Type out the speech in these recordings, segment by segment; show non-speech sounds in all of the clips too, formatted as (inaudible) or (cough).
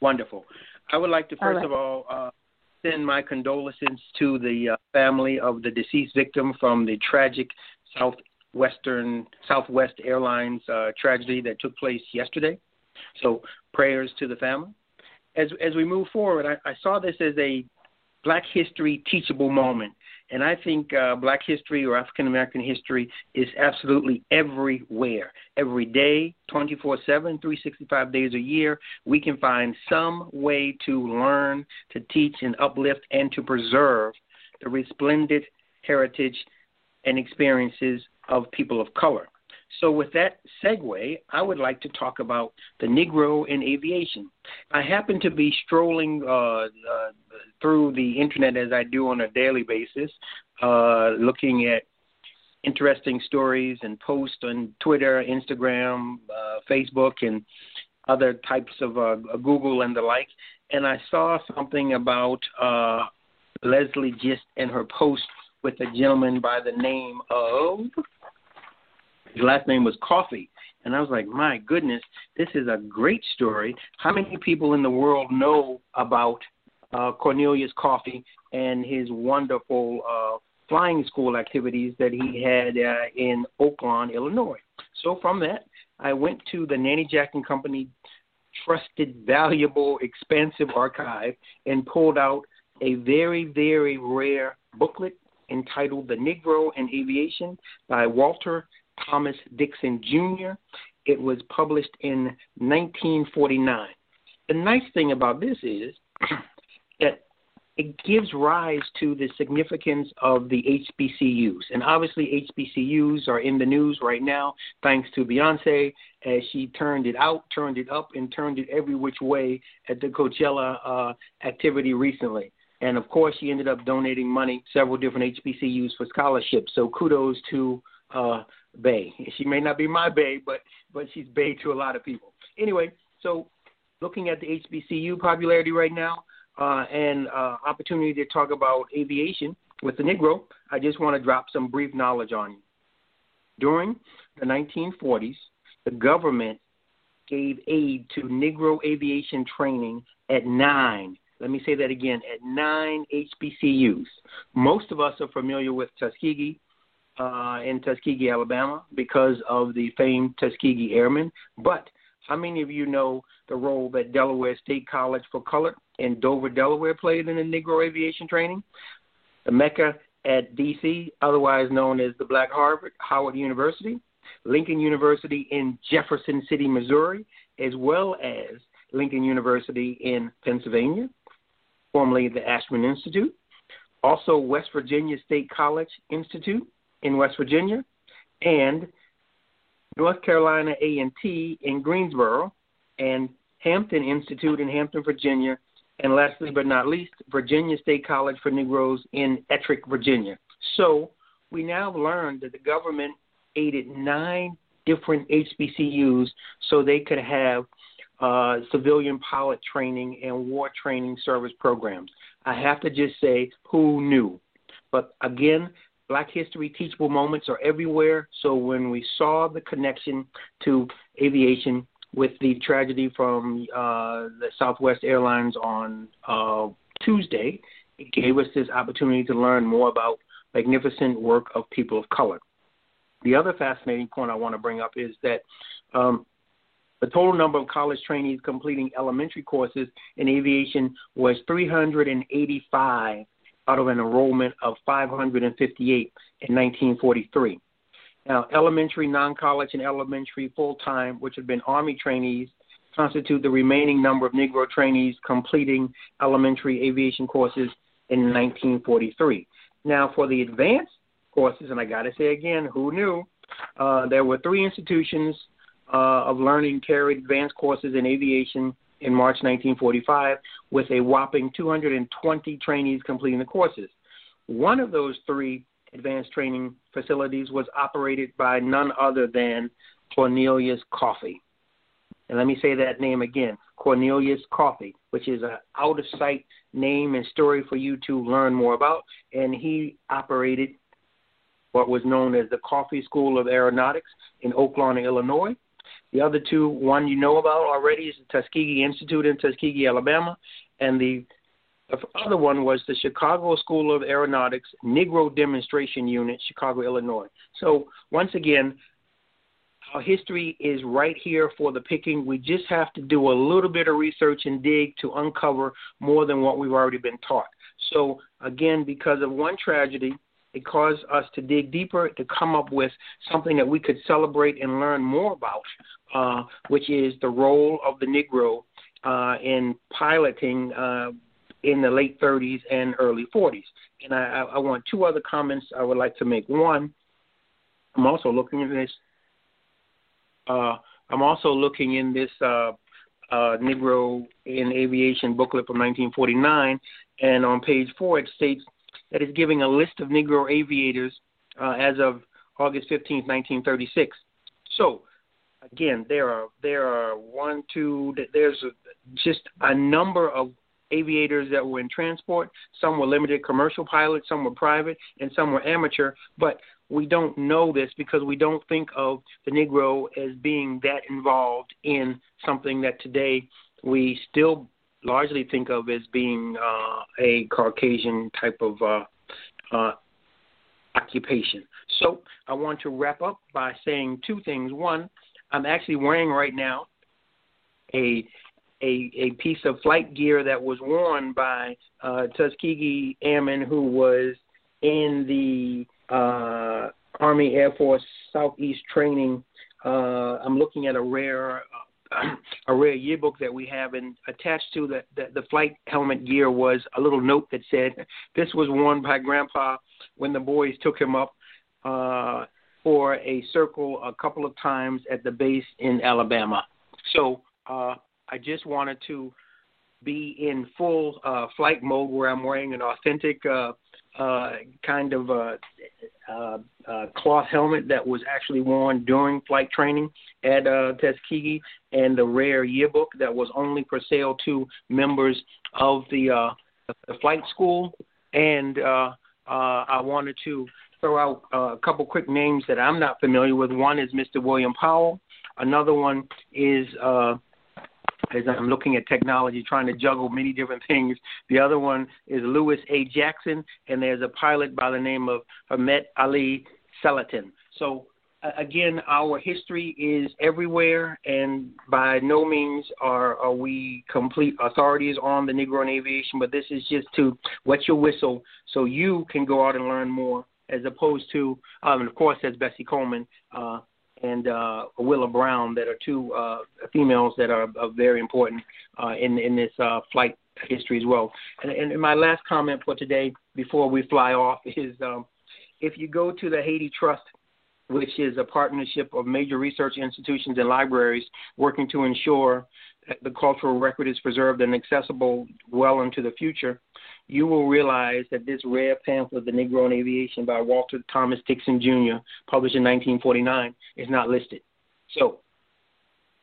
Wonderful. I would like to first all right. of all uh, send my condolences to the uh, family of the deceased victim from the tragic Southwestern Southwest Airlines uh, tragedy that took place yesterday. So prayers to the family. As as we move forward, I, I saw this as a Black History teachable moment and I think uh, Black history or African American history is absolutely everywhere. Every day, 24 7, 365 days a year, we can find some way to learn, to teach, and uplift, and to preserve the resplendent heritage and experiences of people of color. So, with that segue, I would like to talk about the Negro in aviation. I happen to be strolling uh, uh, through the internet as I do on a daily basis, uh, looking at interesting stories and posts on Twitter, Instagram, uh, Facebook, and other types of uh, Google and the like. And I saw something about uh, Leslie Gist and her post with a gentleman by the name of his last name was Coffey. And I was like, my goodness, this is a great story. How many people in the world know about uh, Cornelius Coffey and his wonderful uh, flying school activities that he had uh, in Oaklawn, Illinois? So from that, I went to the Nanny Jack and Company trusted, valuable, expensive archive and pulled out a very, very rare booklet entitled The Negro in Aviation by Walter Thomas Dixon Jr. It was published in 1949. The nice thing about this is (clears throat) that it gives rise to the significance of the HBCUs. And obviously, HBCUs are in the news right now thanks to Beyonce as she turned it out, turned it up, and turned it every which way at the Coachella uh, activity recently. And of course, she ended up donating money, several different HBCUs for scholarships. So kudos to uh, Bey. She may not be my Bey, but but she's Bey to a lot of people. Anyway, so looking at the HBCU popularity right now uh, and uh, opportunity to talk about aviation with the Negro, I just want to drop some brief knowledge on you. During the 1940s, the government gave aid to Negro aviation training at nine. Let me say that again at nine HBCUs. Most of us are familiar with Tuskegee, uh, in Tuskegee, Alabama, because of the famed Tuskegee Airmen. But how many of you know the role that Delaware State College for Color in Dover, Delaware played in the Negro aviation training? The Mecca at DC, otherwise known as the Black Harvard, Howard University, Lincoln University in Jefferson City, Missouri, as well as Lincoln University in Pennsylvania, formerly the Ashmun Institute, also West Virginia State College Institute, in West Virginia, and North Carolina A&T in Greensboro, and Hampton Institute in Hampton, Virginia, and lastly but not least, Virginia State College for Negroes in Ettrick, Virginia. So we now learned that the government aided nine different HBCUs so they could have uh, civilian pilot training and war training service programs. I have to just say, who knew? But again, Black History teachable moments are everywhere. So when we saw the connection to aviation with the tragedy from uh, the Southwest Airlines on uh, Tuesday, it gave us this opportunity to learn more about magnificent work of people of color. The other fascinating point I want to bring up is that um, the total number of college trainees completing elementary courses in aviation was 385 out of an enrollment of 558 in 1943. Now, elementary, non college, and elementary full time, which have been Army trainees, constitute the remaining number of Negro trainees completing elementary aviation courses in 1943. Now, for the advanced courses, and I got to say again, who knew? Uh, there were three institutions uh, of learning carried advanced courses in aviation in March 1945 with a whopping 220 trainees completing the courses. One of those three advanced training facilities was operated by none other than Cornelius Coffey. And let me say that name again Cornelius Coffey, which is an out of sight name and story for you to learn more about. And he operated what was known as the Coffey School of Aeronautics in Oaklawn, Illinois. The other two, one you know about already, is the Tuskegee Institute in Tuskegee, Alabama, and the the other one was the Chicago School of Aeronautics Negro Demonstration Unit, Chicago, Illinois. So once again, our history is right here for the picking. We just have to do a little bit of research and dig to uncover more than what we've already been taught. So, again, because of one tragedy, it caused us to dig deeper to come up with something that we could celebrate and learn more about, uh, which is the role of the Negro uh, in piloting uh, in the late 30s and early 40s. And I, I want two other comments I would like to make. One, I'm also looking at this uh, I'm also looking in this uh, uh, Negro in Aviation booklet from 1949, and on page four it states that it's giving a list of Negro aviators uh, as of August 15, 1936. So, again, there are there are one, two. There's a, just a number of aviators that were in transport. Some were limited commercial pilots, some were private, and some were amateur. But we don't know this because we don't think of the Negro as being that involved in something that today we still largely think of as being uh, a Caucasian type of uh, uh, occupation. So I want to wrap up by saying two things. One, I'm actually wearing right now a a, a piece of flight gear that was worn by uh, Tuskegee Airman who was in the uh, Army Air Force Southeast Training. Uh, I'm looking at a rare uh, (clears throat) a rare yearbook that we have, and attached to the, the the flight helmet gear was a little note that said, "This was worn by Grandpa when the boys took him up." Uh, for a circle a couple of times at the base in Alabama. So uh, I just wanted to be in full uh, flight mode where I'm wearing an authentic uh, uh, kind of uh, uh, uh, cloth helmet that was actually worn during flight training at uh, Tuskegee, and the rare yearbook that was only for sale to members of the, uh, the flight school. And uh, uh, I wanted to throw out uh, a couple quick names that I'm not familiar with. One is Mr. William Powell. Another one is uh, as I'm looking at technology, trying to juggle many different (laughs) things. The other one is Lewis A. Jackson, and there's a pilot by the name of Ahmet Ali Selatin. So again, our history is everywhere, and by no means are, are we complete authorities on the Negro in aviation, but this is just to wet your whistle so you can go out and learn more, as opposed to, um, and of course, as Bessie Coleman, uh, and uh, Willa Brown that are two uh, females that are, are very important uh, in in this uh, flight history as well. And, and my last comment for today, before we fly off, is um, if you go to the HathiTrust, which is a partnership of major research institutions and libraries working to ensure that the cultural record is preserved and accessible well into the future you will realize that this rare pamphlet, The Negro in Aviation by Walter Thomas Dixon Jr., published in 1949, is not listed. So,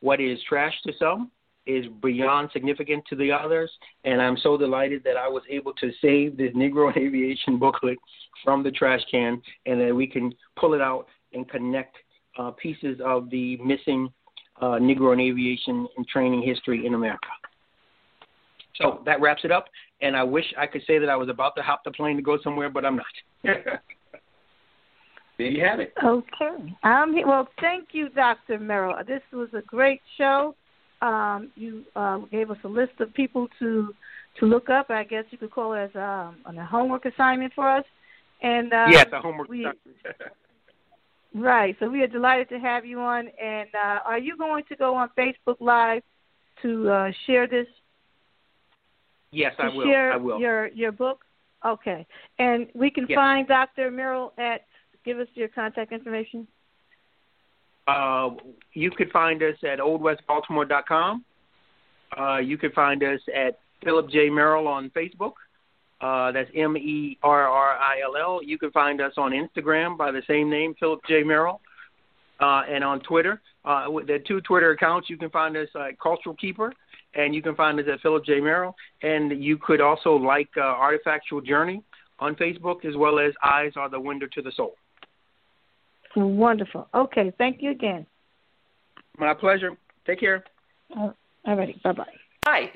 what is trash to some is beyond significant to the others, and I'm so delighted that I was able to save this Negro in Aviation (laughs) booklet from the trash can, and that we can pull it out and connect uh, pieces of the missing uh, Negro in Aviation and training history in America. So that wraps it up. And I wish I could say that I was about to hop the plane to go somewhere, but I'm not. (laughs) there you have it. Okay. Um, well, thank you, Dr. Merrill. This was a great show. Um, you uh, gave us a list of people to to look up. I guess you could call it as um, a homework assignment for us. And uh, yes, a homework we, assignment. (laughs) right. So we are delighted to have you on. And uh, are you going to go on Facebook Live to uh, share this Yes, I will. Share I will. Your your book. Okay, and we can yes. find Dr. Merrill at. Give us your contact information. Uh, you could find us at oldwestbaltimore.com. Uh, you could find us at Philip J. Merrill on Facebook. Uh, that's M E R R I L L. You can find us on Instagram by the same name, Philip J. Merrill, uh, and on Twitter. Uh, there are two Twitter accounts. You can find us at Cultural Keeper, and you can find us at Philip J. Merrill. And you could also like uh, Artifactual Journey on Facebook, as well as Eyes Are the Window to the Soul. Wonderful. Okay, thank you again. My pleasure. Take care. All righty. Bye bye. Hi.